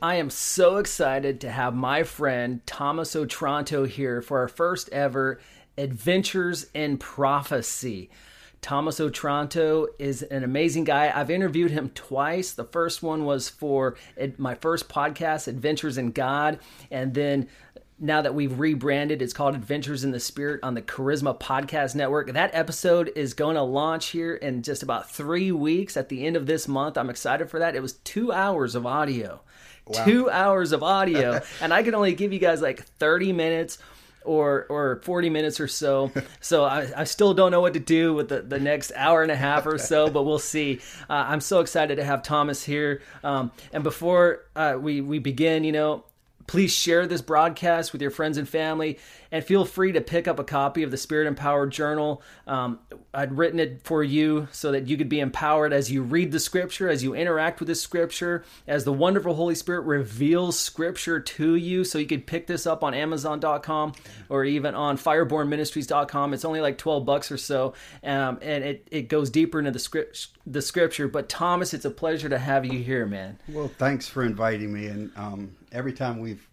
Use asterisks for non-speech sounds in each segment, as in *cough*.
I am so excited to have my friend Thomas Otranto here for our first ever Adventures in Prophecy. Thomas Otranto is an amazing guy. I've interviewed him twice. The first one was for my first podcast, Adventures in God, and then now that we've rebranded, it's called Adventures in the Spirit on the Charisma Podcast Network. That episode is going to launch here in just about three weeks at the end of this month. I'm excited for that. It was two hours of audio. Wow. Two hours of audio, *laughs* and I can only give you guys like 30 minutes or or 40 minutes or so. *laughs* So I, I still don't know what to do with the, the next hour and a half or so, but we'll see. Uh, I'm so excited to have Thomas here. Um, and before uh, we, we begin, you know, Please share this broadcast with your friends and family, and feel free to pick up a copy of the Spirit Empowered Journal. Um, I'd written it for you so that you could be empowered as you read the Scripture, as you interact with the Scripture, as the wonderful Holy Spirit reveals Scripture to you. So you could pick this up on Amazon.com or even on FirebornMinistries.com. It's only like twelve bucks or so, um, and it, it goes deeper into the script the Scripture. But Thomas, it's a pleasure to have you here, man. Well, thanks for inviting me, and um, every time we've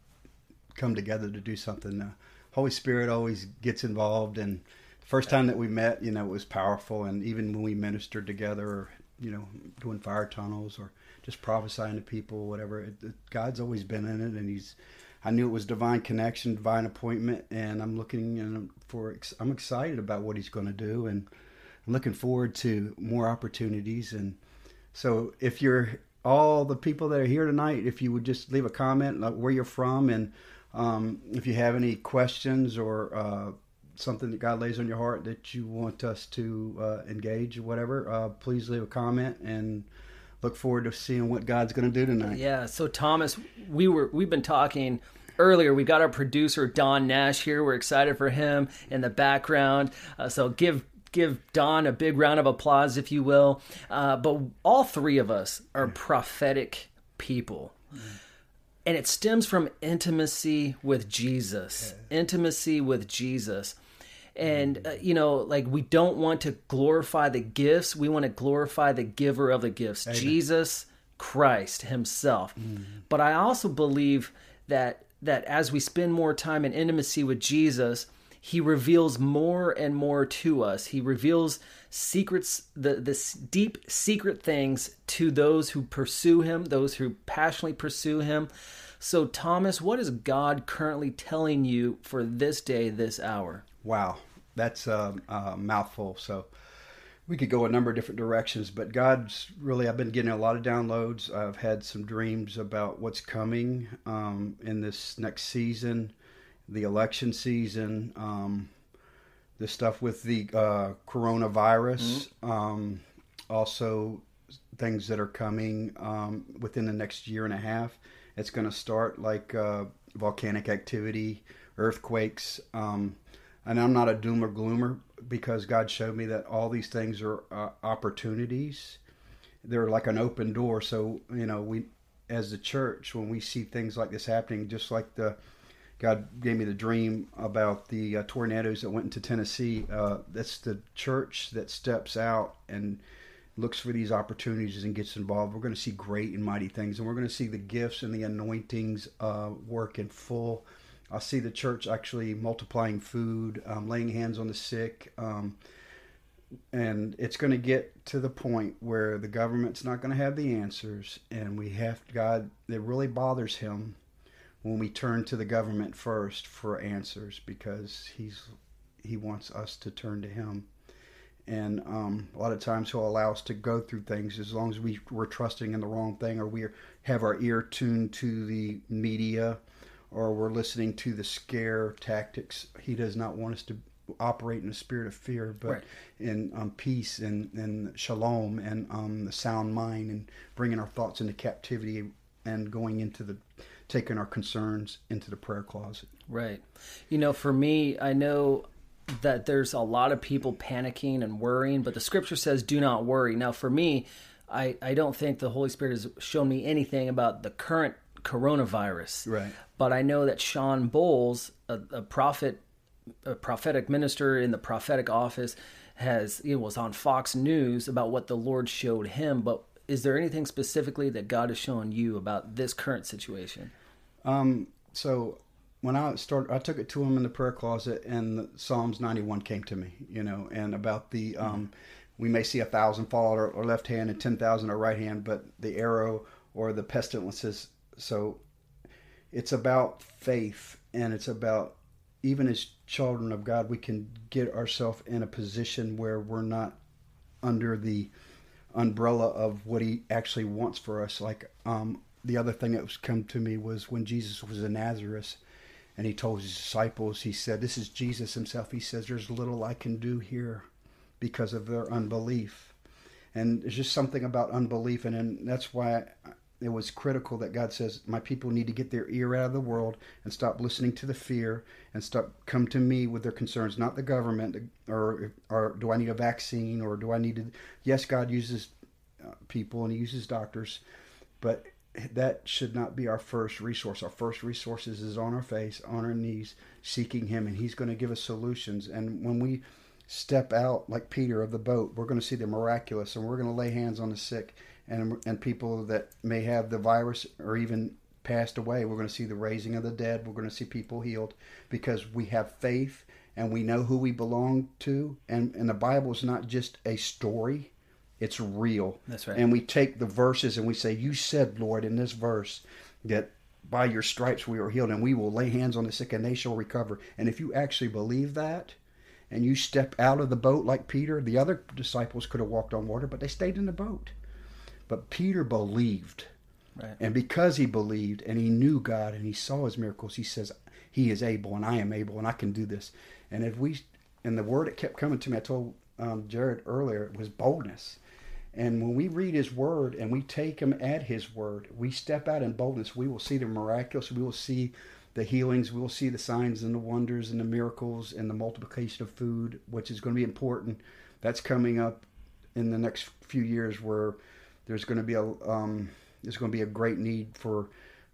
come together to do something, uh, Holy Spirit always gets involved. And the first time that we met, you know, it was powerful. And even when we ministered together, or you know, doing fire tunnels or just prophesying to people, whatever, it, it, God's always been in it, and He's. I knew it was divine connection, divine appointment, and I'm looking know, for. I'm excited about what He's going to do, and I'm looking forward to more opportunities. And so, if you're all the people that are here tonight, if you would just leave a comment like where you're from and um, if you have any questions or uh, something that God lays on your heart that you want us to uh, engage or whatever, uh, please leave a comment and look forward to seeing what God's going to do tonight. Yeah. So Thomas, we were we've been talking earlier. We've got our producer Don Nash here. We're excited for him in the background. Uh, so give give Don a big round of applause, if you will. Uh, but all three of us are prophetic people. And it stems from intimacy with Jesus. Intimacy with Jesus. And, uh, you know, like we don't want to glorify the gifts, we want to glorify the giver of the gifts, Amen. Jesus Christ Himself. Mm. But I also believe that that as we spend more time in intimacy with Jesus, he reveals more and more to us. He reveals secrets, the, the deep secret things to those who pursue him, those who passionately pursue him. So, Thomas, what is God currently telling you for this day, this hour? Wow, that's a, a mouthful. So, we could go a number of different directions, but God's really, I've been getting a lot of downloads. I've had some dreams about what's coming um, in this next season the election season, um, the stuff with the uh, coronavirus, mm-hmm. um, also things that are coming um, within the next year and a half. It's going to start like uh, volcanic activity, earthquakes. Um, and I'm not a doomer gloomer because God showed me that all these things are uh, opportunities. They're like an open door. So, you know, we, as the church, when we see things like this happening, just like the God gave me the dream about the uh, tornadoes that went into Tennessee. Uh, that's the church that steps out and looks for these opportunities and gets involved. We're going to see great and mighty things, and we're going to see the gifts and the anointings uh, work in full. I'll see the church actually multiplying food, um, laying hands on the sick. Um, and it's going to get to the point where the government's not going to have the answers, and we have God. It really bothers him when we turn to the government first for answers because he's he wants us to turn to him and um, a lot of times he'll allow us to go through things as long as we, we're trusting in the wrong thing or we have our ear tuned to the media or we're listening to the scare tactics he does not want us to operate in a spirit of fear but right. in um, peace and, and shalom and um, the sound mind and bringing our thoughts into captivity and going into the taking our concerns into the prayer closet. Right. You know, for me, I know that there's a lot of people panicking and worrying, but the scripture says, do not worry. Now, for me, I, I don't think the Holy Spirit has shown me anything about the current coronavirus. Right. But I know that Shawn Bolz, a, a prophet, a prophetic minister in the prophetic office, has it was on Fox News about what the Lord showed him. But is there anything specifically that God has shown you about this current situation? Um, so when I started, I took it to him in the prayer closet, and Psalms 91 came to me, you know, and about the, um, we may see a thousand fall at our left hand and 10,000 our right hand, but the arrow or the pestilences. So it's about faith, and it's about even as children of God, we can get ourselves in a position where we're not under the umbrella of what He actually wants for us. Like um, the other thing that was come to me was when Jesus was in Nazareth and he told his disciples, he said, This is Jesus himself. He says, There's little I can do here because of their unbelief. And there's just something about unbelief. And, and that's why it was critical that God says, My people need to get their ear out of the world and stop listening to the fear and stop come to me with their concerns, not the government or or do I need a vaccine or do I need to yes, God uses uh, people and he uses doctors, but that should not be our first resource. Our first resources is on our face, on our knees, seeking Him, and He's going to give us solutions. And when we step out, like Peter of the boat, we're going to see the miraculous, and we're going to lay hands on the sick and and people that may have the virus or even passed away. We're going to see the raising of the dead. We're going to see people healed because we have faith and we know who we belong to. And and the Bible is not just a story it's real. That's right. And we take the verses and we say, You said, Lord, in this verse that by your stripes we are healed, and we will lay hands on the sick and they shall recover. And if you actually believe that, and you step out of the boat like Peter, the other disciples could have walked on water, but they stayed in the boat. But Peter believed. Right. And because he believed and he knew God and he saw his miracles, he says, He is able and I am able and I can do this. And if we, and the word that kept coming to me, I told um, Jared earlier, was boldness. And when we read His Word and we take Him at His Word, we step out in boldness. We will see the miraculous. We will see the healings. We will see the signs and the wonders and the miracles and the multiplication of food, which is going to be important. That's coming up in the next few years, where there's going to be a um, there's going to be a great need for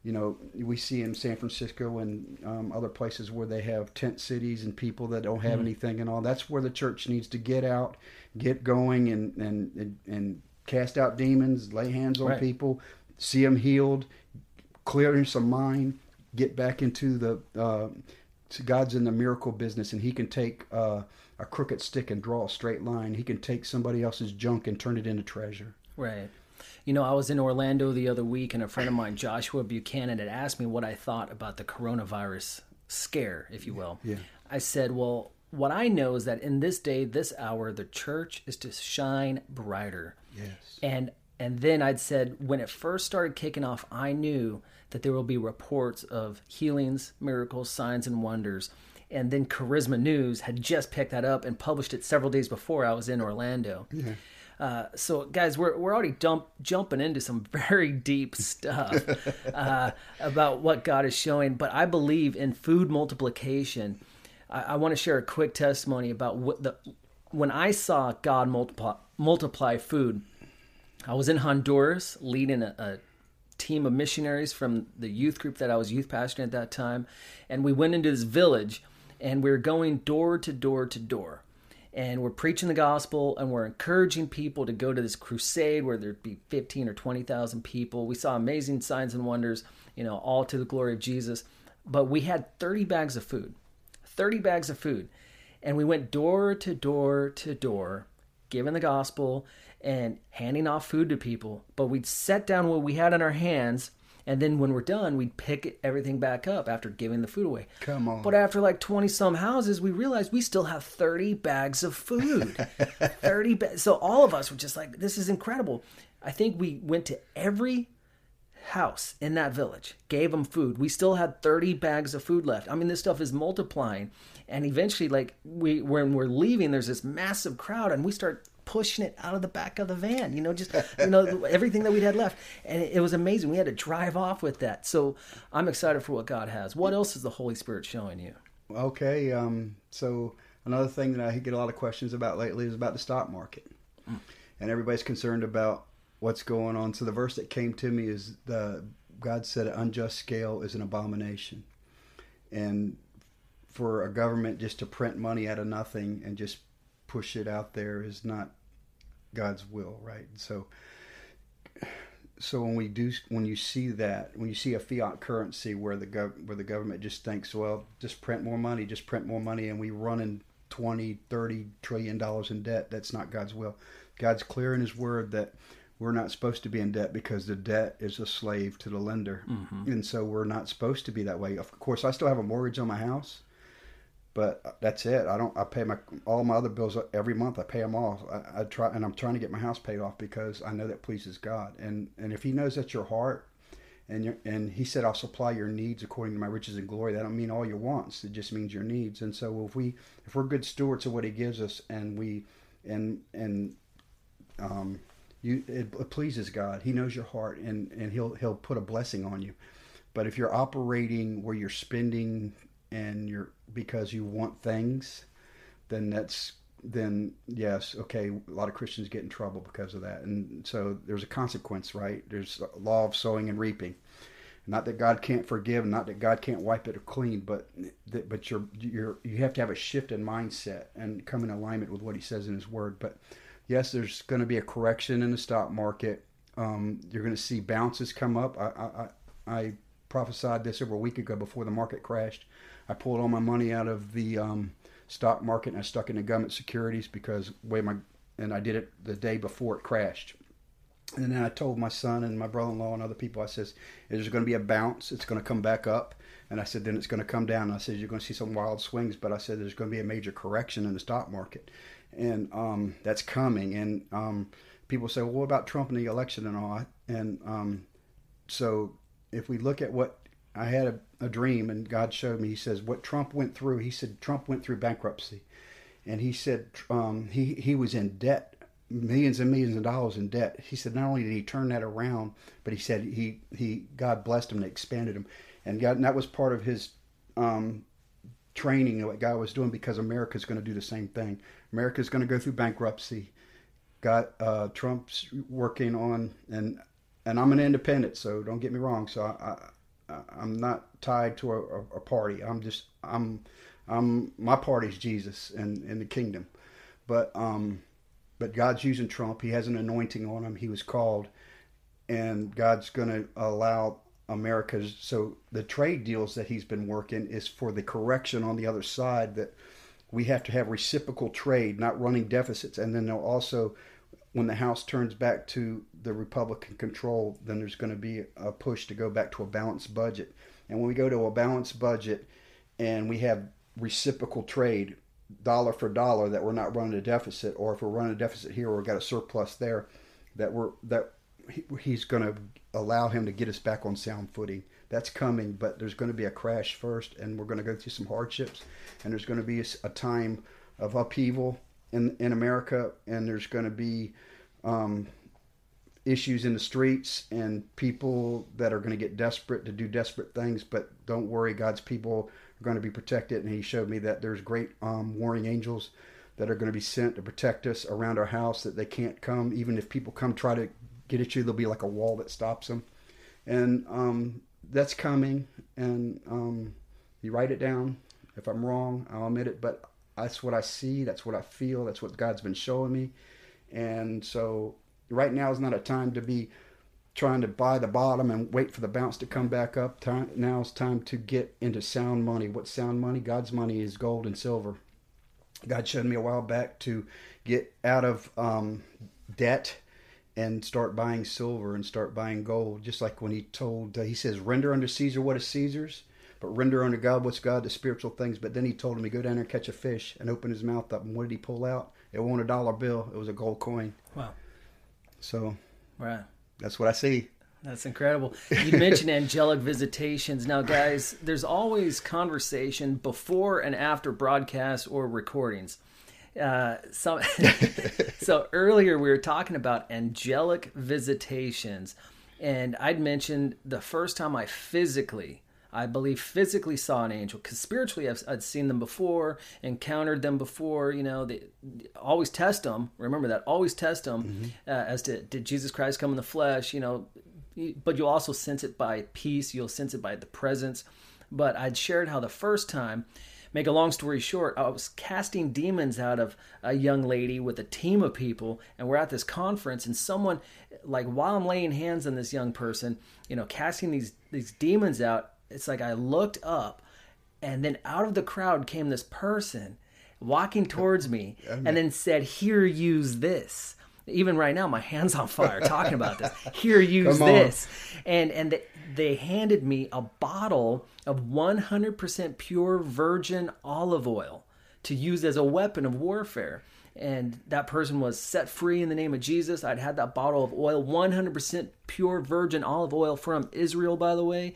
you know, we see in San Francisco and um, other places where they have tent cities and people that don't have mm anything and all. That's where the church needs to get out, get going, and and and, cast out demons, lay hands on right. people, see them healed, clear some mind, get back into the. Uh, God's in the miracle business, and He can take uh, a crooked stick and draw a straight line. He can take somebody else's junk and turn it into treasure. Right. You know, I was in Orlando the other week, and a friend of mine, Joshua Buchanan, had asked me what I thought about the coronavirus scare, if you will. Yeah. I said, well, what I know is that in this day, this hour, the church is to shine brighter. Yes. And and then I'd said when it first started kicking off, I knew that there will be reports of healings, miracles, signs, and wonders. And then Charisma News had just picked that up and published it several days before I was in Orlando. Yeah. Uh, so, guys, we're, we're already dump, jumping into some *laughs* very deep stuff uh, about what God is showing. But I believe in food multiplication. I, I want to share a quick testimony about what the when I saw God multiply, multiply food. I was in Honduras leading a, a team of missionaries from the youth group that I was youth pastor at that time, and we went into this village, and we were going door to door to door and we're preaching the gospel and we're encouraging people to go to this crusade where there'd be 15 or 20,000 people. We saw amazing signs and wonders, you know, all to the glory of Jesus. But we had 30 bags of food, 30 bags of food. And we went door to door to door, giving the gospel and handing off food to people. But we'd set down what we had in our hands and then when we're done, we'd pick everything back up after giving the food away. Come on. But after like 20 some houses, we realized we still have 30 bags of food. *laughs* 30 bags. So all of us were just like, this is incredible. I think we went to every house in that village, gave them food. We still had 30 bags of food left. I mean, this stuff is multiplying. And eventually, like, we when we're leaving, there's this massive crowd, and we start pushing it out of the back of the van. You know, just *laughs* you know everything that we had left, and it, it was amazing. We had to drive off with that. So I'm excited for what God has. What else is the Holy Spirit showing you? Okay, um, so another thing that I get a lot of questions about lately is about the stock market, mm. and everybody's concerned about what's going on. So the verse that came to me is the God said, "An unjust scale is an abomination," and for a government just to print money out of nothing and just push it out there is not God's will, right? So, so when we do, when you see that, when you see a fiat currency where the gov- where the government just thinks, well, just print more money, just print more money, and we run in 20, 30 trillion dollars in debt, that's not God's will. God's clear in His Word that we're not supposed to be in debt because the debt is a slave to the lender, mm-hmm. and so we're not supposed to be that way. Of course, I still have a mortgage on my house but that's it. I don't. I pay my all my other bills every month. I pay them all. I, I, try, and I'm trying to get my house paid off because I know that pleases God. And and if He knows that's your heart, and you and He said, "I'll supply your needs according to my riches and glory." That don't mean all your wants. It just means your needs. And so if we if we're good stewards of what He gives us, and we and and um, you it, it pleases God. He knows your heart, and and He'll He'll put a blessing on you. But if you're operating where you're spending and you're because you want things, then that's then yes, okay, a lot of Christians get in trouble because of that. And so there's a consequence, right? There's a law of sowing and reaping. Not that God can't forgive, not that God can't wipe it clean, but but you're you're you have to have a shift in mindset and come in alignment with what He says in His Word. But yes, there's going to be a correction in the stock market. Um, you're going to see bounces come up. I, I I prophesied this over a week ago before the market crashed. I pulled all my money out of the um, stock market and I stuck it in the government securities because way my and I did it the day before it crashed. And then I told my son and my brother-in-law and other people, I says, "There's going to be a bounce. It's going to come back up." And I said, "Then it's going to come down." And I said, "You're going to see some wild swings," but I said, "There's going to be a major correction in the stock market, and um, that's coming." And um, people say, "Well, what about Trump and the election and all?" And um, so, if we look at what I had a, a dream, and God showed me. He says what Trump went through. He said Trump went through bankruptcy, and he said um, he he was in debt, millions and millions of dollars in debt. He said not only did he turn that around, but he said he he God blessed him and expanded him, and God and that was part of his um, training and what God was doing because America's going to do the same thing. America's going to go through bankruptcy. Got uh, Trump's working on and and I'm an independent, so don't get me wrong. So I, I'm not tied to a, a, party. I'm just I'm I'm my party's Jesus and in the kingdom, but um, but God's using Trump. He has an anointing on him. He was called, and God's going to allow America's. So the trade deals that he's been working is for the correction on the other side that we have to have reciprocal trade, not running deficits, and then they'll also when the House turns back to the Republican control, then there's going to be a push to go back to a balanced budget. And when we go to a balanced budget and we have reciprocal trade, dollar for dollar, that we're not running a deficit, or if we're running a deficit here or we've got a surplus there, that we're that he's going to allow him to get us back on sound footing. That's coming, but there's going to be a crash first, and we're going to go through some hardships, and there's going to be a, a time of upheaval in in America, and there's going to be um, issues in the streets and people that are going to get desperate to do desperate things. But don't worry, God's people are going to be protected. And He showed me that there's great um, warring angels that are going to be sent to protect us around our house. That they can't come, even if people come try to get at you, there'll be like a wall that stops them. And um, that's coming. And um, you write it down. If I'm wrong, I'll admit it. But that's what I see. That's what I feel. That's what God's been showing me. And so right now is not a time to be trying to buy the bottom and wait for the bounce to come back up. Time, now is time to get into sound money. What sound money? God's money is gold and silver. God showed me a while back to get out of um, debt and start buying silver and start buying gold. Just like when he told, uh, he says, render unto Caesar what is Caesar's but render unto God what's God, the spiritual things. But then he told him to go down there and catch a fish and open his mouth up. And what did he pull out? It wasn't a dollar bill. It was a gold coin. Wow. So, right. That's what I see. That's incredible. You mentioned *laughs* angelic visitations. Now, guys, there's always conversation before and after broadcasts or recordings. Uh, so, *laughs* so earlier we were talking about angelic visitations, and I'd mentioned the first time I physically, I believe, physically saw an angel. Because spiritually, I've, I'd seen them before, encountered them before. You know, they always test them. Remember that. Always test them mm-hmm. uh, as to did Jesus Christ come in the flesh. You know, but you'll also sense it by peace. You'll sense it by the presence. But I'd shared how the first time make a long story short, I was casting demons out of a young lady with a team of people, and we're at this conference, and someone, like while I'm laying hands on this young person, you know, casting these these demons out, it's like I looked up, and then out of the crowd came this person walking towards me, and then said, "Here, use this." even right now my hands on fire talking about this *laughs* here use this and and the, they handed me a bottle of 100% pure virgin olive oil to use as a weapon of warfare. And that person was set free in the name of Jesus. I'd had that bottle of oil, 100% pure virgin olive oil from Israel, by the way.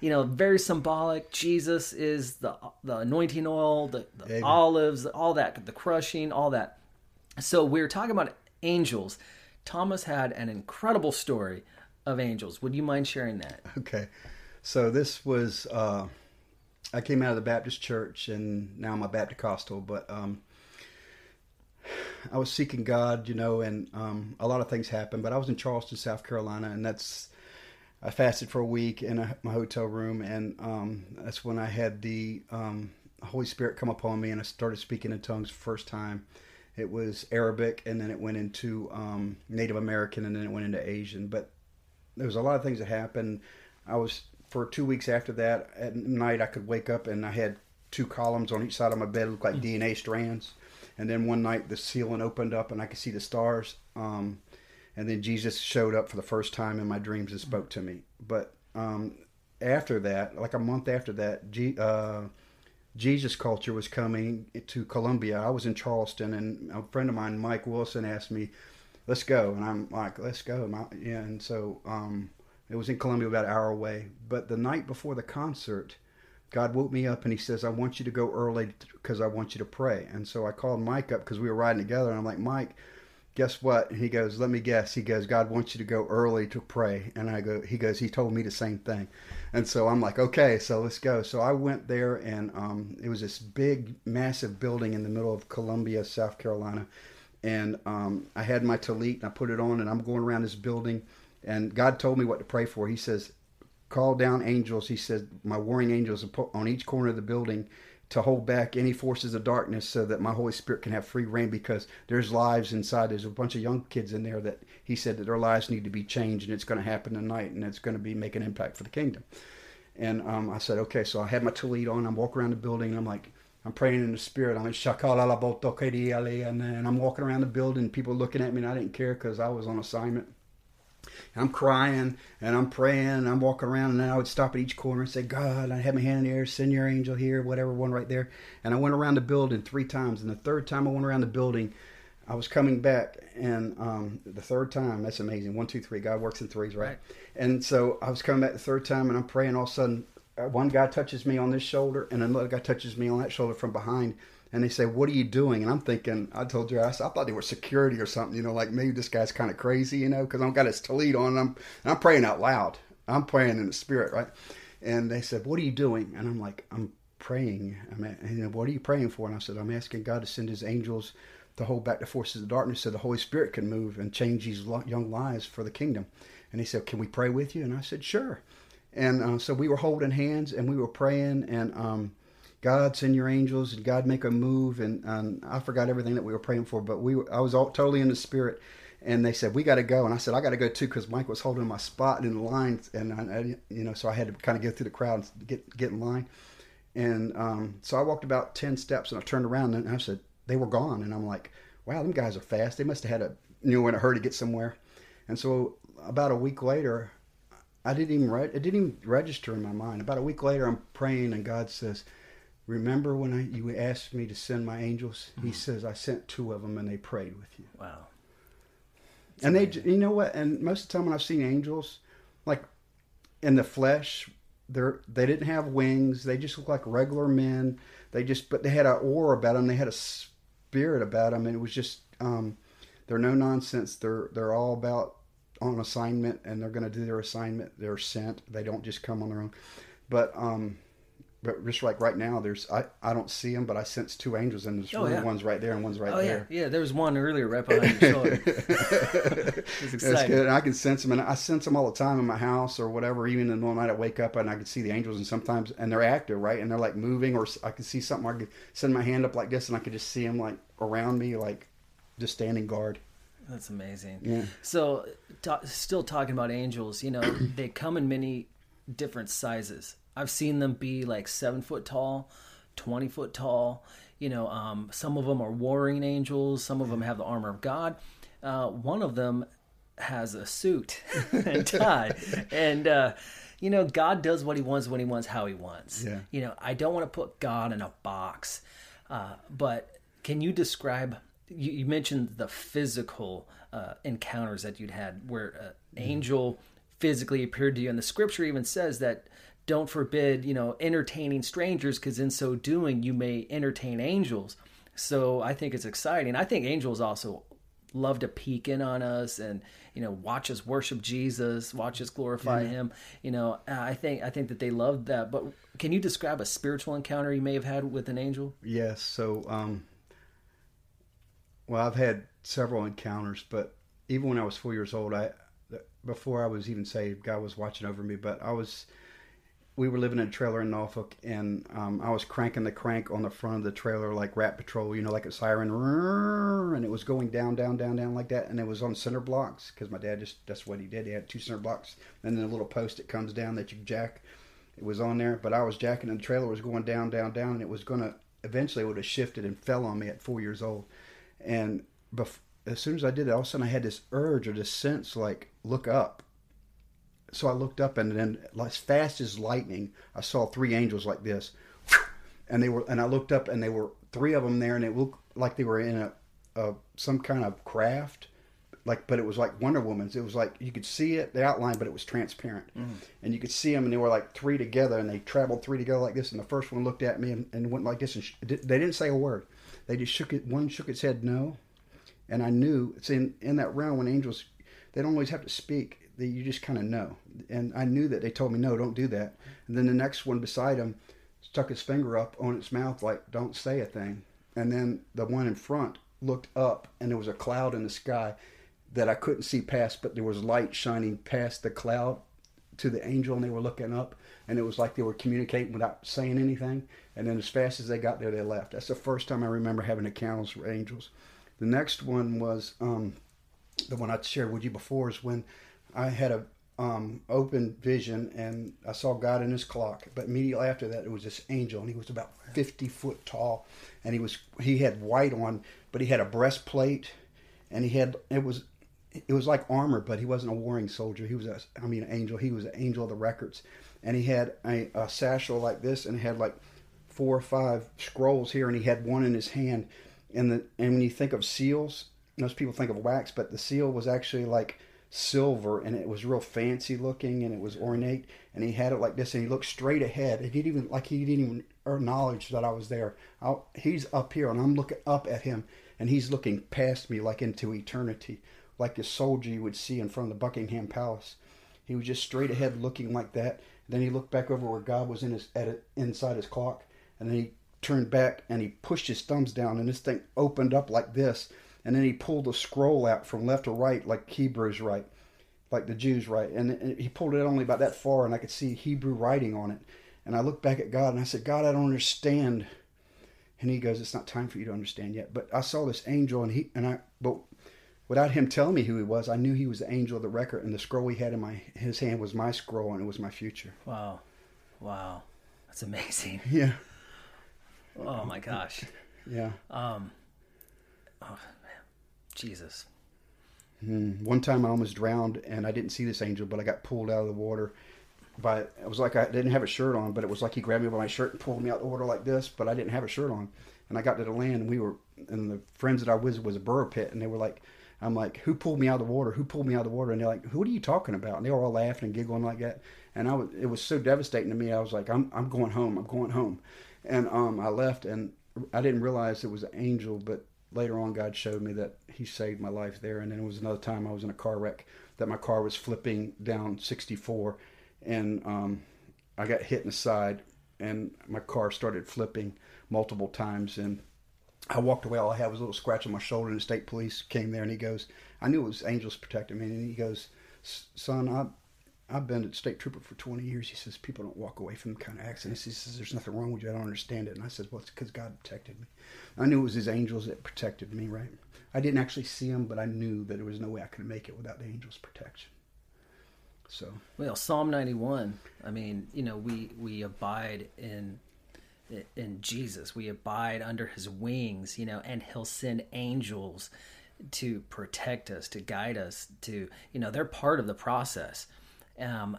You know, very symbolic. Jesus is the the anointing oil, the, the olives, all that, the crushing, all that. So we're talking about angels. Thomas had an incredible story of angels. Would you mind sharing that? Okay. So this was uh, I came out of the Baptist church and now I'm a Baptecostal, but um, I was seeking God, you know, and um, a lot of things happened. But I was in Charleston, South Carolina, and that's I fasted for a week in a, my hotel room, and um, that's when I had the um, Holy Spirit come upon me, and I started speaking in tongues first time. It was Arabic, and then it went into um, Native American, and then it went into Asian. But there was a lot of things that happened. I was for two weeks after that. At night, I could wake up and I had two columns on each side of my bed, looked like mm-hmm. DNA strands. And then one night, the ceiling opened up and I could see the stars. Um, and then Jesus showed up for the first time in my dreams and spoke to me. But um, after that, like a month after that, G, uh, Jesus culture was coming to Columbia. I was in Charleston, and a friend of mine, Mike Wilson, asked me let's go. And I'm like, let's go. Yeah, and so um, it was in Columbia, about an hour away. But the night before the concert, God woke me up and He says, I want you to go early because I want you to pray. And so I called Mike up because we were riding together. And I'm like, Mike, guess what? He goes, let me guess. He goes, God wants you to go early to pray. And I go, he goes, he told me the same thing. And so I'm like, okay, so let's go. So I went there and um, it was this big, massive building in the middle of Columbia, South Carolina and um, I had my tallit and I put it on, and I'm going around this building, and God told me what to pray for. He says, "Call down angels." He says, "My warring angels on each corner of the building." To hold back any forces of darkness so that my Holy Spirit can have free reign because there's lives inside. There's a bunch of young kids in there that he said that their lives need to be changed and it's going to happen tonight and it's going to be make an impact for the kingdom. And um, I said, okay. So I had my tallit on. I'm walking around the building and I'm like, I'm praying in the spirit. I'm in Shakala and I'm walking around the building. People looking at me, and I didn't care because I was on assignment. I'm crying and I'm praying and I'm walking around and then I would stop at each corner and say, God, I have my hand in the air, send your angel here, whatever, one right there. And I went around the building three times. And the third time I went around the building, I was coming back. And um, the third time, that's amazing. One, two, three. God works in threes, right? right? And so I was coming back the third time and I'm praying. All of a sudden, uh, one guy touches me on this shoulder and another guy touches me on that shoulder from behind and they say what are you doing? And i'm thinking i told you i, thought they were security or something you know like maybe this guy's kind of crazy you know because i've got his tallit on and I'm, and I'm praying out loud. I'm praying in the spirit right? And they said what are you doing? And i'm like i'm praying i'm at, and, what are you praying for? And i said i'm asking god to send his angels to hold back the forces of darkness so the holy spirit can move and change these young lives for the kingdom. And he said can we pray with you? And i said sure. And uh, so we were holding hands and we were praying and um, God send your angels and God make a move and, and I forgot everything that we were praying for, but we I was all totally in the spirit. And they said we got to go, and I said I got to go too because Mike was holding my spot in the line, and I, I, you know, so I had to kind of go through the crowd and get get in line. And um, so I walked about ten steps, and I turned around, and I said they were gone, and I'm like, wow, them guys are fast. They must have had a you know in a hurry to get somewhere. And so about a week later, I didn't even re- it didn't even register in my mind. About a week later, I'm praying, and God says, "Remember when I, you asked me to send my angels?" Mm-hmm. He says, "I sent two of them, and they prayed with you." Wow. and amazing. they, you know what? And most of the time when I've seen angels, like in the flesh, they're they didn't have wings. They just look like regular men. They just, but they had an aura about them. They had a spirit about them, and it was just um, they're no nonsense. They're they're all about on assignment, and they're going to do their assignment. They're sent. They don't just come on their own. But um, but just like right now, there's I, I don't see them, but I sense two angels, and there's Oh, really yeah. one's right there and one's right Oh there. yeah, yeah. There was one earlier right behind your shoulder. *laughs* It's That's good. And I can sense them, and I sense them all the time in my house or whatever. Even in the middle of the night, I wake up and I can see the angels, and sometimes and they're active, right? And they're like moving, or I can see something. I can send my hand up like this, and I can just see them like around me, like just standing guard. That's amazing. Yeah. So, ta- still talking about angels, you know, they come in many different sizes. I've seen them be like seven foot tall, 20 foot tall. You know, um, some of them are warring angels, some of them have the armor of God. Uh, one of them has a suit *laughs* and tie. and, uh, you know, God does what he wants when he wants, how he wants. Yeah. You know, I don't want to put God in a box. Uh, but can you describe? You, you mentioned the physical uh, encounters that you'd had, where an angel physically appeared to you, and the Scripture even says that don't forbid, you know, entertaining strangers, because in so doing you may entertain angels. So I think it's exciting. I think angels also love to peek in on us and you know watch us worship Jesus, watch us glorify Him. You know, I think I think that they love that. But can you describe a spiritual encounter you may have had with an angel? Yes. So, um, well, I've had several encounters, but even when I was four years old, I before I was even saved, God was watching over me. But I was, we were living in a trailer in Norfolk, and um, I was cranking the crank on the front of the trailer like Rat Patrol, you know, like a siren, and it was going down, down, down, down like that, and it was on center blocks because my dad just that's what he did. He had two center blocks, and then a little post that comes down that you jack. It was on there, but I was jacking, and the trailer was going down, down, down, and it was gonna eventually it would have shifted and fell on me at four years old. And bef- as soon as I did it, all of a sudden I had this urge or this sense like look up. So I looked up, and then as fast as lightning, I saw three angels like this, and they were, and I looked up, and they were three of them there, and it looked like they were in a, a some kind of craft, like, but it was like Wonder Woman's. It was like you could see it, the outline, but it was transparent, mm-hmm. and you could see them, and they were like three together, and they traveled three together like this. And the first one looked at me and, and went like this, and sh- they didn't say a word. They just shook it. One shook its head no, and I knew it's in in that realm when angels they don't always have to speak. They, you just kind of know, and I knew that they told me no, don't do that. And then the next one beside him stuck his finger up on its mouth like don't say a thing. And then the one in front looked up, and there was a cloud in the sky that I couldn't see past, but there was light shining past the cloud to the angel, and they were looking up, and it was like they were communicating without saying anything. And then as fast as they got there, they left. That's the first time I remember having encounters with angels. The next one was um, the one I shared with you before is when I had a um, open vision and I saw God in His clock. But immediately after that, it was this angel, and he was about fifty foot tall, and he was he had white on, but he had a breastplate, and he had it was it was like armor, but he wasn't a warring soldier. He was a I mean an angel. He was an angel of the records, and he had a, a satchel like this, and had like four or five scrolls here, and he had one in his hand. And the and when you think of seals, most people think of wax, but the seal was actually like silver, and it was real fancy looking, and it was ornate. And he had it like this, and he looked straight ahead. He didn't even like he didn't even acknowledge that I was there. I, he's up here, and I'm looking up at him, and he's looking past me like into eternity, like a soldier you would see in front of the Buckingham Palace. He was just straight ahead looking like that. Then he looked back over where God was in his at inside his clock, and then he turned back and he pushed his thumbs down, and this thing opened up like this. And then he pulled a scroll out from left to right, like Hebrews write, like the Jews write. And he pulled it only about that far, and I could see Hebrew writing on it. And I looked back at God and I said, God, I don't understand. And he goes, It's not time for you to understand yet. But I saw this angel, and he and I, but without him telling me who he was, I knew he was the angel of the record, and the scroll he had in my his hand was my scroll, and it was my future. Wow, wow, that's amazing. *laughs* Yeah, Oh my gosh, yeah. um, oh, Jesus. Mm. One time I almost drowned, and I didn't see this angel, but I got pulled out of the water. By it was like I didn't have a shirt on, but it was like he grabbed me by my shirt and pulled me out of the water like this. But I didn't have a shirt on, and I got to the land, and we were, and the friends that I was was a borrow pit, and they were like, I'm like, who pulled me out of the water? Who pulled me out of the water? And they're like, who are you talking about? And they were all laughing and giggling like that. And I was, it was so devastating to me. I was like, I'm, I'm going home. I'm going home. And um, I left, and I didn't realize it was an angel, but later on, God showed me that He saved my life there. And then it was another time I was in a car wreck that my car was flipping down 64, and um, I got hit in the side, and my car started flipping multiple times. And I walked away. All I had was a little scratch on my shoulder, and the state police came there, and he goes, "I knew it was angels protecting me." And he goes, "Son, I." I've been a state trooper for 20 years. He says, people don't walk away from kind of accidents. He says, there's nothing wrong with you. I don't understand it. And I said, well, it's because God protected me. I knew it was his angels that protected me, right? I didn't actually see them, but I knew that there was no way I could make it without the angels' protection. So, well, Psalm 91, I mean, you know, we, we abide in in Jesus. We abide under his wings, you know, and he'll send angels to protect us, to guide us, to, you know, they're part of the process. Um,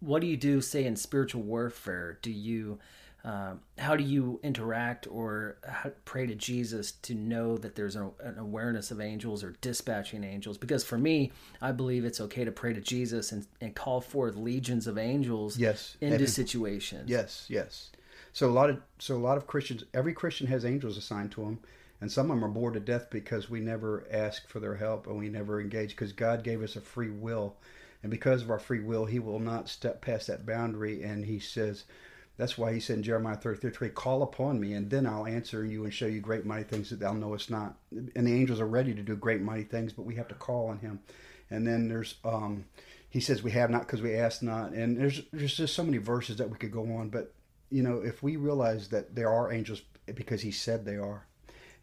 what do you do, say, in spiritual warfare? Do you, um, how do you interact or pray to Jesus to know that there's a, an awareness of angels or dispatching angels? Because for me, I believe it's okay to pray to Jesus and, and call forth legions of angels yes, into situations. Yes, yes. So a lot of so a lot of Christians, every Christian has angels assigned to them, and some of them are bored to death because we never ask for their help and we never engage because God gave us a free will and because of our free will, He will not step past that boundary. And He says, that's why He said in Jeremiah 33, 3, call upon me, and then I'll answer you and show you great mighty things that thou knowest not. And the angels are ready to do great mighty things, but we have to call on Him. And then there's, um, He says, we have not because we ask not. And there's, there's just so many verses that we could go on. But, you know, if we realize that there are angels because He said they are,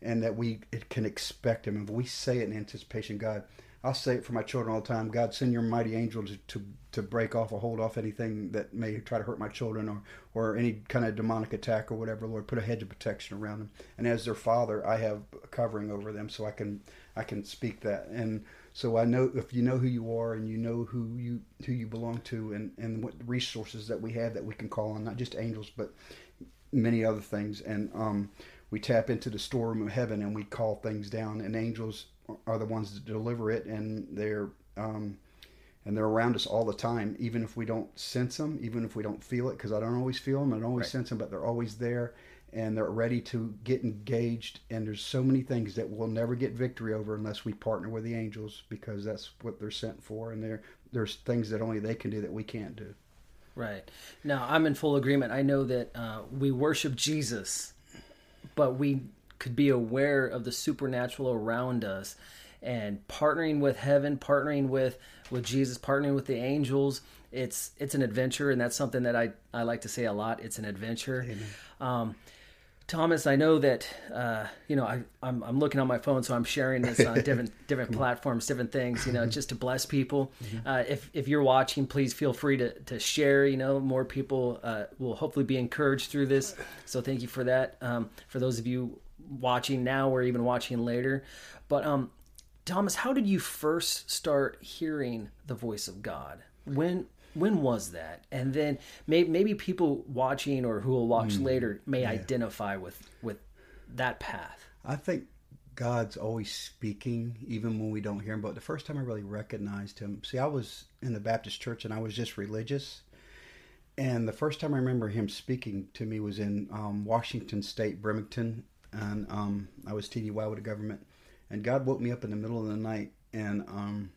and that we can expect Him, if we say it in anticipation, God, I'll say it for my children all the time. God, send your mighty angels to, to, to break off or hold off anything that may try to hurt my children or, or any kind of demonic attack or whatever. Lord, put a hedge of protection around them. And as their father, I have a covering over them so I can I can speak that. And so I know if you know who you are and you know who you who you belong to and, and what resources that we have that we can call on, not just angels, but many other things. And um, we tap into the storeroom of heaven and we call things down. And angels are the ones that deliver it, and they're um, and they're around us all the time, even if we don't sense them, even if we don't feel it, because I don't always feel them, I don't always right. sense them, but they're always there, and they're ready to get engaged. And there's so many things that we'll never get victory over unless we partner with the angels, because that's what they're sent for, and there there's things that only they can do that we can't do. Right. Now I'm in full agreement. I know that uh, we worship Jesus, but we could be aware of the supernatural around us and partnering with heaven partnering with with jesus partnering with the angels it's it's an adventure and that's something that i i like to say a lot it's an adventure. Um, thomas i know that uh, you know I, I'm, I'm looking on my phone so i'm sharing this on *laughs* different different platforms different things you know *laughs* just to bless people. Mm-hmm. uh, if if you're watching please feel free to to share you know more people uh, will hopefully be encouraged through this. So thank you for that. Um, for those of you watching now or even watching later. But um, Thomas, how did you first start hearing the voice of God? When when was that? And then maybe, maybe people watching or who will watch mm, later may yeah. identify with with that path. I think God's always speaking, even when we don't hear Him. But the first time I really recognized Him, see, I was in the Baptist church and I was just religious. And the first time I remember Him speaking to me was in um, Washington State, Bremerton, and um, I was TDY with the government. And God woke me up in the middle of the night, and um,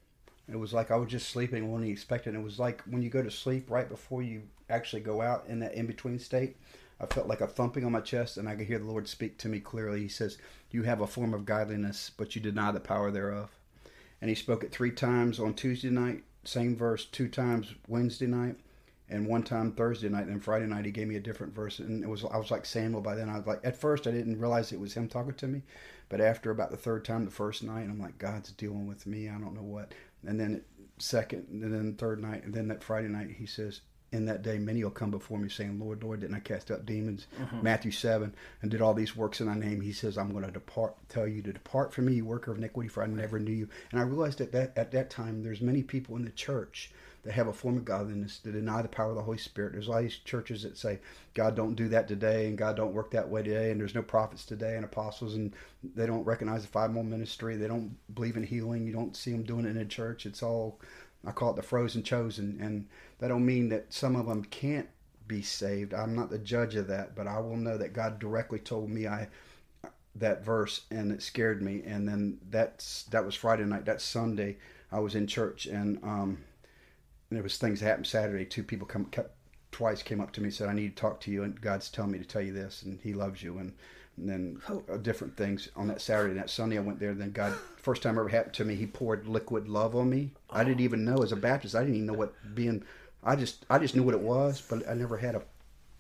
it was like I was just sleeping, when He expected. It was like when you go to sleep right before you actually go out in that in between state. I felt like a thumping on my chest, and I could hear the Lord speak to me clearly. He says, "You have a form of godliness, but you deny the power thereof." And He spoke it three times on Tuesday night, same verse two times Wednesday night, and one time Thursday night and Friday night he gave me a different verse. And it was I was like Samuel by then. I was like at first I didn't realize it was him talking to me. But after about the third time the first night I'm like God's dealing with me. I don't know what. And then second and then third night and then that Friday night he says in that day many will come before me saying Lord Lord didn't I cast out demons? Mm-hmm. Matthew 7 and did all these works in thy name. He says I'm going to depart tell you to depart from me you worker of iniquity for I never knew you. And I realized at that at that time there's many people in the church that have a form of godliness that deny the power of the Holy Spirit. There's all these churches that say God don't do that today and God don't work that way today and there's no prophets today and apostles and they don't recognize the five-more ministry. They don't believe in healing. You don't see them doing it in a church. It's all I call it the frozen chosen and that don't mean that some of them can't be saved. I'm not the judge of that, but I will know that God directly told me I that verse and it scared me. And then that's that was Friday night. That Sunday, I was in church and um, there was things that happened Saturday. Two people come kept, twice came up to me and said, "I need to talk to you," and God's telling me to tell you this, and He loves you, and, and then uh, different things on that Saturday. And that Sunday, I went there. And then God, first time ever happened to me, He poured liquid love on me. I didn't even know as a Baptist, I didn't even know what being. I just I just knew what it was, but I never had a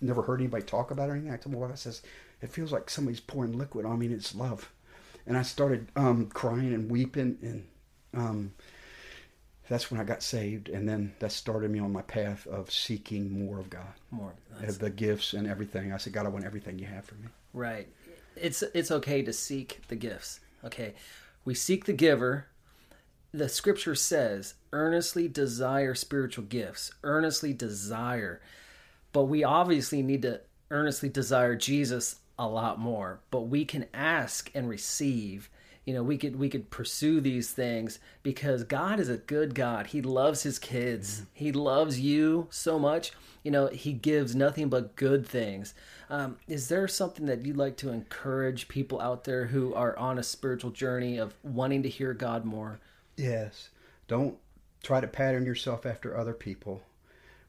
never heard anybody talk about it or anything. I told my wife, I says, it feels like somebody's pouring liquid on me, and it's love. And I started um, crying and weeping, and um, that's when I got saved, and then that started me on my path of seeking more of God, more of the gifts and everything. I said, God, I want everything you have for me. Right. It's it's okay to seek the gifts. Okay, we seek the giver. The scripture says, earnestly desire spiritual gifts. Earnestly desire, but we obviously need to earnestly desire Jesus a lot more. But we can ask and receive you know we could we could pursue these things because god is a good god. He loves his kids. Mm-hmm. he loves you so much. You know he gives nothing but good things. Um, is there something that you'd like to encourage people out there who are on a spiritual journey of wanting to hear god more? Yes. Don't try to pattern yourself after other people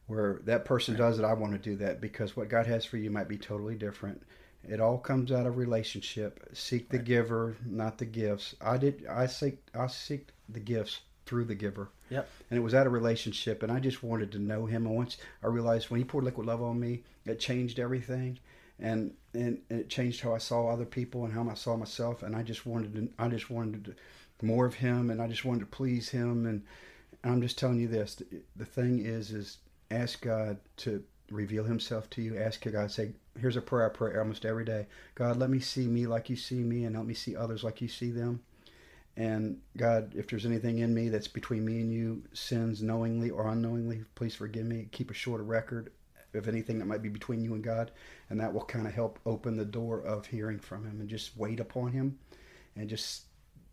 where that person does it. I want to do that because what god has for you might be totally different it all comes out of relationship. Seek the right. giver, not the gifts. I did. I seek. I seek the gifts through the giver. Yep. And it was out of relationship, and I just wanted to know him. And once I realized when he poured liquid love on me, it changed everything, and and it changed how I saw other people and how I saw myself. And I just wanted to. I just wanted to, more of him, and I just wanted to please him. And I'm just telling you this: the thing is, is ask God to reveal himself to you. Ask God, say, here's a prayer I pray almost every day. God, let me see me like you see me and help me see others like you see them. And God, if there's anything in me that's between me and you, sins knowingly or unknowingly, please forgive me. Keep a short record of anything that might be between you and God. And that will kind of help open the door of hearing from Him and just wait upon Him and just,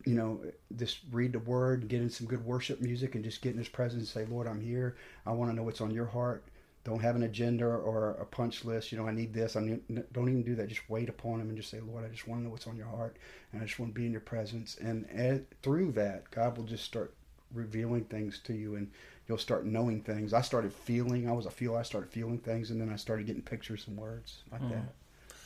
you know, just read the Word, get in some good worship music and just get in His presence and say, Lord, I'm here. I want to know what's on your heart don't have an agenda or a punch list. You know, I need this. I need, don't even do that. Just wait upon Him and just say, Lord, I just want to know what's on your heart, and I just want to be in Your presence. And as, through that, God will just start revealing things to you, and you'll start knowing things. I started feeling. I was a feeler. I started feeling things, and then I started getting pictures and words like mm. that.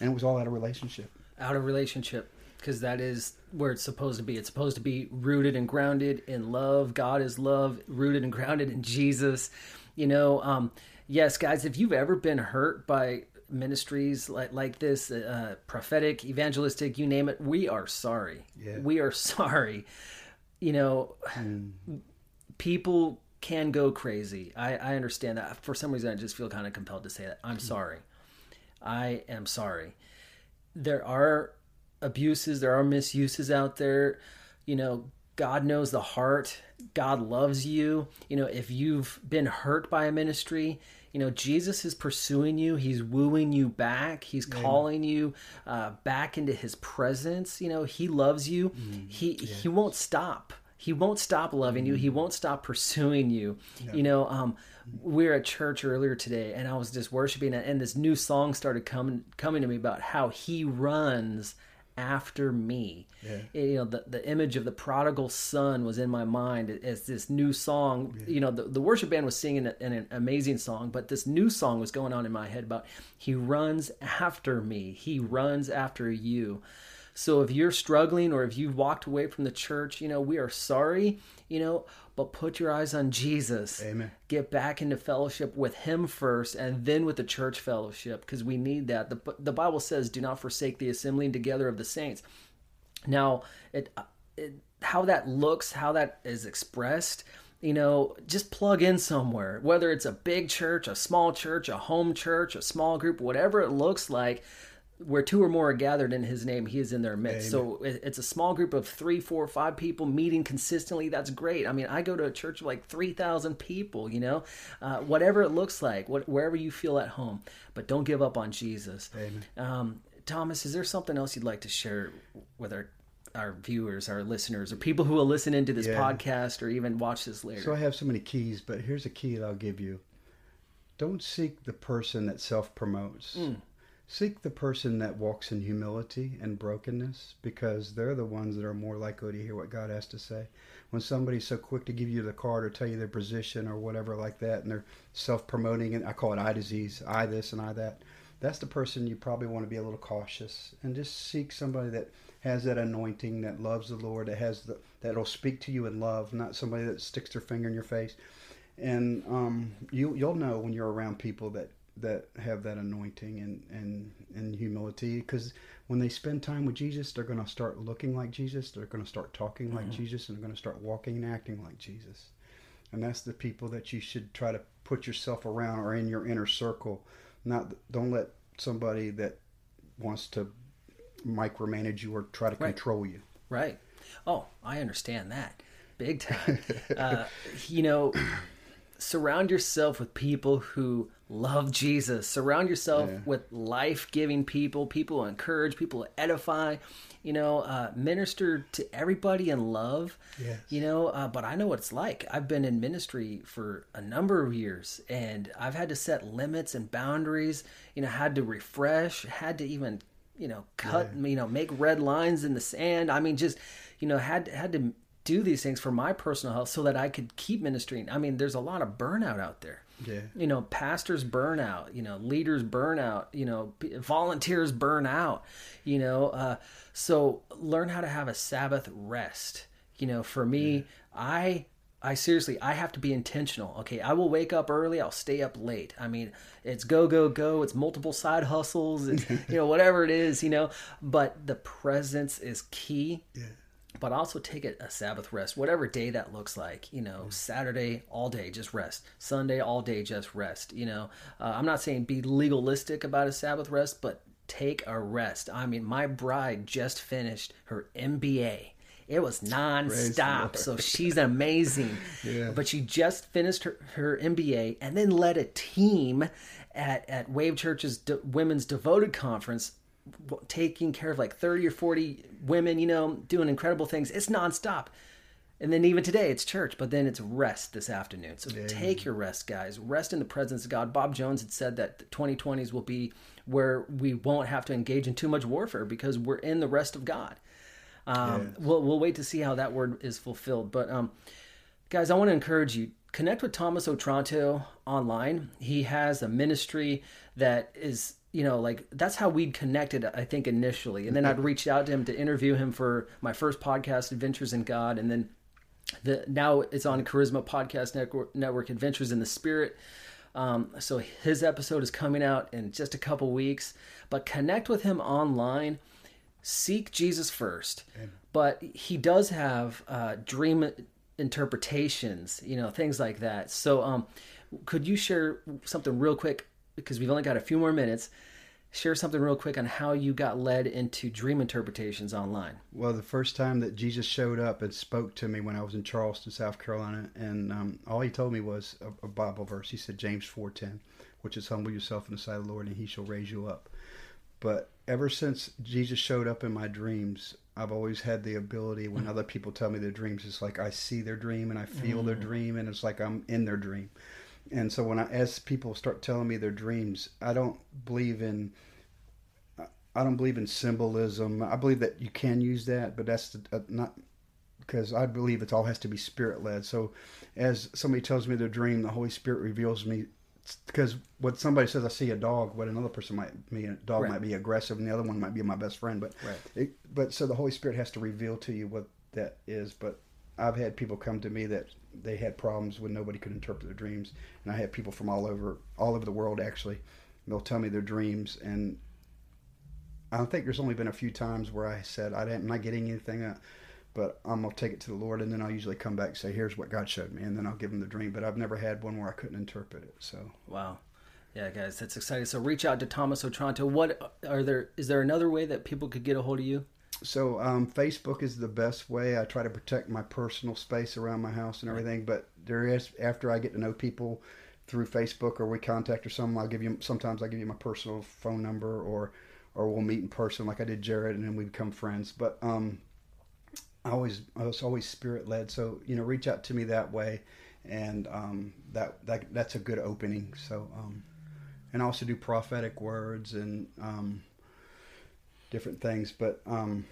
And it was all out of relationship. Out of relationship because that is where it's supposed to be. It's supposed to be rooted and grounded in love. God is love, rooted and grounded in Jesus. You know, um, yes, guys, if you've ever been hurt by ministries like like this, uh, prophetic, evangelistic, you name it, we are sorry. Yeah. We are *laughs* sorry. You know, mm. people can go crazy. I, I understand that. For some reason, I just feel kind of compelled to say that. I'm sorry. I am sorry. There are abuses, there are misuses out there. You know, God knows the heart. God loves you. You know, if you've been hurt by a ministry, you know, Jesus is pursuing you. He's wooing you back. He's Amen. calling you uh, back into his presence. You know, he loves you. Mm, he yes. he won't stop. He won't stop loving you. He mm. won't stop pursuing you. You know, um, we were at church earlier today, and I was just worshiping, and this new song started coming coming to me about how he runs after me. Yeah. You know, the, the image of the prodigal son was in my mind as this new song. Yeah. You know, the, the worship band was singing an, an amazing song, but this new song was going on in my head about he runs after me. He runs after you. So if you're struggling or if you've walked away from the church, you know, we are sorry, you know, but put your eyes on Jesus. Amen. Get back into fellowship with him first and then with the church fellowship because we need that. The, the Bible says, do not forsake the assembling together of the saints. Now, it, it how that looks, how that is expressed, you know, just plug in somewhere, whether it's a big church, a small church, a home church, a small group, whatever it looks like where two or more are gathered in his name, he is in their midst. Amen. So it's a small group of three, four, five people meeting consistently. That's great. I mean, I go to a church of like 3,000 people, you know, uh, whatever it looks like, what, wherever you feel at home. But don't give up on Jesus. Um, Thomas, is there something else you'd like to share with our our viewers, our listeners, or people who will listen into this yeah. podcast or even watch this later? So I have so many keys, but here's a key that I'll give you. Don't seek the person that self promotes. Mm seek the person that walks in humility and brokenness because they're the ones that are more likely to hear what God has to say. When somebody's so quick to give you the card or tell you their position or whatever like that, and they're self-promoting, and I call it eye disease, I this and I that. That's the person you probably want to be a little cautious and just seek somebody that has that anointing, that loves the Lord, that has the that'll speak to you in love, not somebody that sticks their finger in your face. And um, you you'll know when you're around people that that have that anointing and and, and humility. Because when they spend time with Jesus they're going to start looking like Jesus they're going to start talking mm-hmm. like Jesus and they're going to start walking and acting like Jesus. And that's the people that you should try to put yourself around or in your inner circle. Not don't let somebody that wants to micromanage you or try to right. control you. Right. Oh I understand that. Big time. *laughs* Uh, you know surround yourself with people who love Jesus. Surround yourself yeah. with life giving people, people who encourage, people who edify. You know, uh, minister to everybody in love. Yes. You know, uh, but I know what it's like. I've been in ministry for a number of years, and I've had to set limits and boundaries. You know, had to refresh, had to even you know cut yeah. you know make red lines in the sand. I mean, just you know had had to do these things for my personal health so that I could keep ministering. I mean, there's a lot of burnout out there. Yeah. You know, pastors burn out, you know, leaders burn out, you know, volunteers burn out, you know. Uh, so learn how to have a Sabbath rest. You know, for me, yeah. I I seriously, I have to be intentional. Okay, I will wake up early. I'll stay up late. I mean, it's go go go. It's multiple side hustles. It's, *laughs* you know, whatever it is. You know, but the presence is key. Yeah but also take it a Sabbath rest, whatever day that looks like. You know, mm. Saturday all day just rest, Sunday all day just rest. You know, uh, I'm not saying be legalistic about a Sabbath rest, but take a rest. I mean, my bride just finished her MBA. It was non-stop, so she's amazing. *laughs* yeah. But she just finished her, her MBA and then led a team at, at Wave Church's De- Women's Devoted Conference taking care of like 30 or 40 women, you know, doing incredible things. It's nonstop. And then even today, it's church, but then it's rest this afternoon. So yeah. take your rest, guys. Rest in the presence of God. Bob Jones had said that the 2020s will be where we won't have to engage in too much warfare because we're in the rest of God. Um, yes. we'll, we'll wait to see how that word is fulfilled. But um, guys, I want to encourage you connect with Thomas Otranto online. He has a ministry that is you know, like that's how we'd connected, I think, initially. And then I'd reached out to him to interview him for my first podcast, Adventures in God. And then the now it's on Charisma Podcast Network, Network Adventures in the Spirit. Um, so his episode is coming out in just a couple weeks. But connect with him online. Seek Jesus first. Amen. But he does have uh, dream interpretations, you know, things like that. So, um, could you share something real quick because we've only got a few more minutes, share something real quick on how you got led into dream interpretations online. Well, the first time that Jesus showed up and spoke to me when I was in Charleston, South Carolina, and um, all he told me was a, a Bible verse. He said James four ten, which is humble yourself in the sight of the Lord, and He shall raise you up. But ever since Jesus showed up in my dreams, I've always had the ability when other people tell me their dreams, it's like I see their dream and I feel mm. their dream, and it's like I'm in their dream and so when I as people start telling me their dreams, I don't believe in I don't believe in symbolism. I believe that you can use that, but that's uh, not because I believe it all has to be spirit led. So as somebody tells me their dream, the Holy Spirit reveals me because what somebody says I see a dog, what another person might be a dog right. might be aggressive, and the other one might be my best friend. But right. it, but so the Holy Spirit has to reveal to you what that is. But I've had people come to me that they had problems when nobody could interpret their dreams, and I had people from all over all over the world actually. They'll tell me their dreams, and I think there's only been a few times where I said I didn't, I'm not getting anything, but I'm gonna take it to the Lord, and then I'll usually come back and say, "Here's what God showed me," and then I'll give them the dream. But I've never had one where I couldn't interpret it. So wow. Yeah, guys, that's exciting. So reach out to Thomas Otranto. What are there? Is there another way that people could get a hold of you? So um, Facebook is the best way. I try to protect my personal space around my house and everything. But there is after I get to know people through Facebook or we contact or something, I'll give you sometimes I give you my personal phone number or or we'll meet in person like I did Jared and then we become friends. But um, I always I was always spirit led. So you know, reach out to me that way, and um, that that that's a good opening. So um, and I also do prophetic words and um, different things. But um,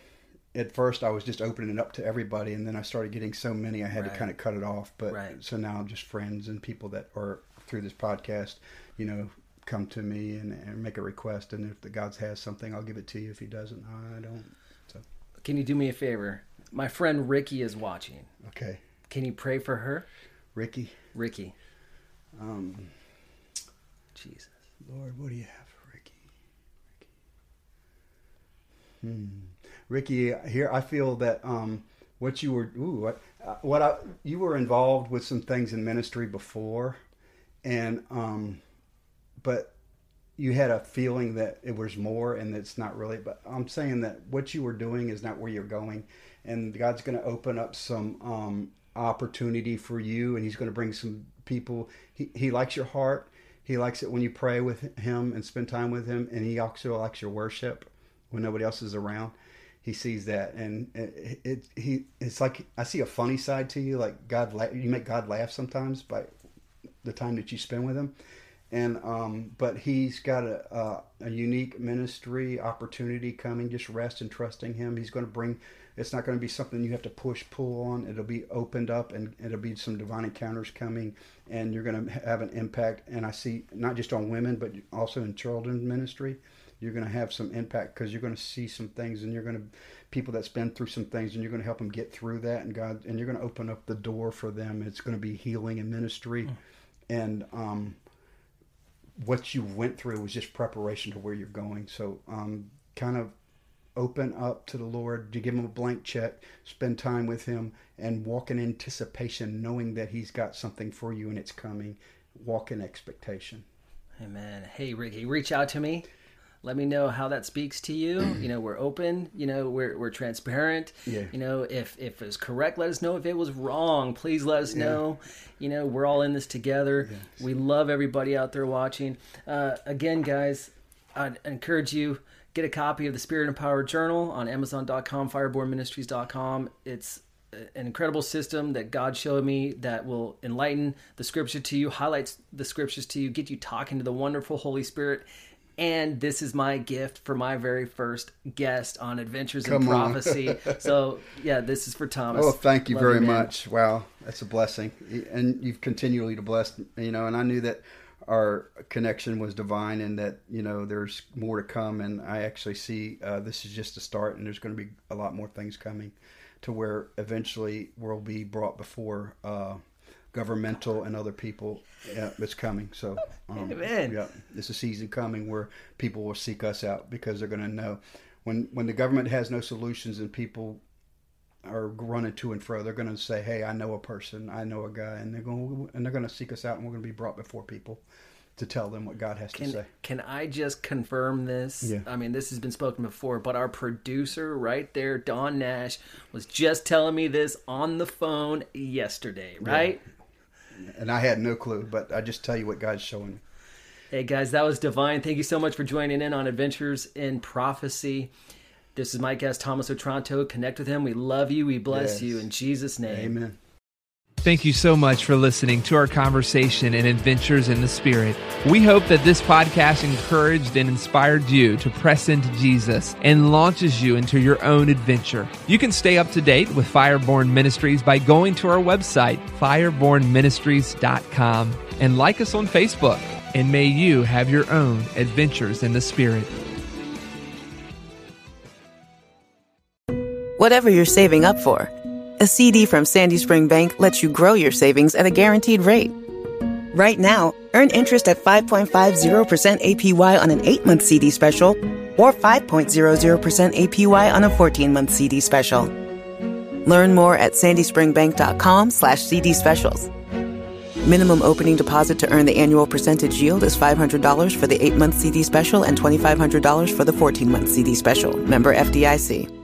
at first, I was just opening it up to everybody, and then I started getting so many, I had Right. to kind of cut it off. But Right. so now, just friends and people that are through this podcast, you know, come to me and, and make a request, and if the God has something, I'll give it to you. If He doesn't, I don't. So Can you do me a favor? My friend Ricky is watching. okay, Can you pray for her? Ricky. Ricky. Um, Jesus. Lord, what do you have for Ricky? Ricky. Hmm. Ricky, here I feel that um, what you were, ooh, what, uh, what I, you were involved with some things in ministry before, and um, but you had a feeling that it was more, and it's not really. But I'm saying that what you were doing is not where you're going, and God's going to open up some um, opportunity for you, and He's going to bring some people. He He likes your heart. He likes it when you pray with Him and spend time with Him, and He also likes your worship when nobody else is around. He sees that, and it, it he it's like I see a funny side to you. Like God, la- you make God laugh sometimes by the time that you spend with Him, and um, but He's got a, a a unique ministry opportunity coming. Just rest and trusting Him. He's going to bring. It's not going to be something you have to push pull on. It'll be opened up, and it'll be some divine encounters coming, and you're going to have an impact. And I see not just on women, but also in children ministry you're going to have some impact because you're going to see some things and you're going to people that's been through some things and you're going to help them get through that and god and you're going to open up the door for them. It's going to be healing and ministry. And um, what you went through was just preparation to where you're going. So um, kind of open up to the lord. You give him a blank check spend time with him and walk in anticipation knowing that he's got something for you and it's coming. Walk in expectation. Amen. Hey, Ricky, reach out to me. Let me know how that speaks to you. You know, we're open. You know, we're we're transparent. Yeah. You know, if if it was correct, let us know. If it was wrong, please let us know. You know, we're all in this together. We love everybody out there watching. Uh, again, guys, I'd encourage you get a copy of the Spirit Empowered Journal on Amazon.com, FirebornMinistries.com. It's an incredible system that God showed me that will enlighten the scripture to you, highlights the scriptures to you, get you talking to the wonderful Holy Spirit. And this is my gift for my very first guest on Adventures in Come on. Prophecy. *laughs* so, yeah, this is for Thomas. Oh, thank you Love very man. much. Wow, that's a blessing, and you've continually to bless. You know, and I knew that our connection was divine, and that you know there's more to come. And I actually see uh, this is just a start, and there's going to be a lot more things coming, to where eventually we'll be brought before uh, governmental and other people. Yeah, it's coming. So, um, Amen. yeah, it's a season coming where people will seek us out because they're going to know when when the government has no solutions and people are running to and fro. They're going to say, "Hey, I know a person, I know a guy," and they're going and they're going to seek us out, and we're going to be brought before people to tell them what God has to say. can I just confirm this? Yeah. I mean, this has been spoken before, but our producer right there, Don Nash, was just telling me this on the phone yesterday, right? And I had no clue, but I just tell you what God's showing me. Hey guys, that was divine. Thank you so much for joining in on Adventures in Prophecy. This is my guest Thomas Otranto. Connect with him. We love you. We bless Yes. you in Jesus' name. Amen. Thank you so much for listening to our conversation and adventures in the Spirit. We hope that this podcast encouraged and inspired you to press into Jesus and launches you into your own adventure. You can stay up to date with Fireborn Ministries by going to our website, firebornministries.com, and like us on Facebook. And may you have your own adventures in the Spirit. Whatever you're saving up for, a CD from Sandy Spring Bank lets you grow your savings at a guaranteed rate. Right now, earn interest at 5.50% APY on an 8-month CD special or 5.00% APY on a 14-month CD special. Learn more at sandyspringbank.com slash CD specials. Minimum opening deposit to earn the annual percentage yield is $500 for the 8-month CD special and $2,500 for the 14-month CD special. Member FDIC.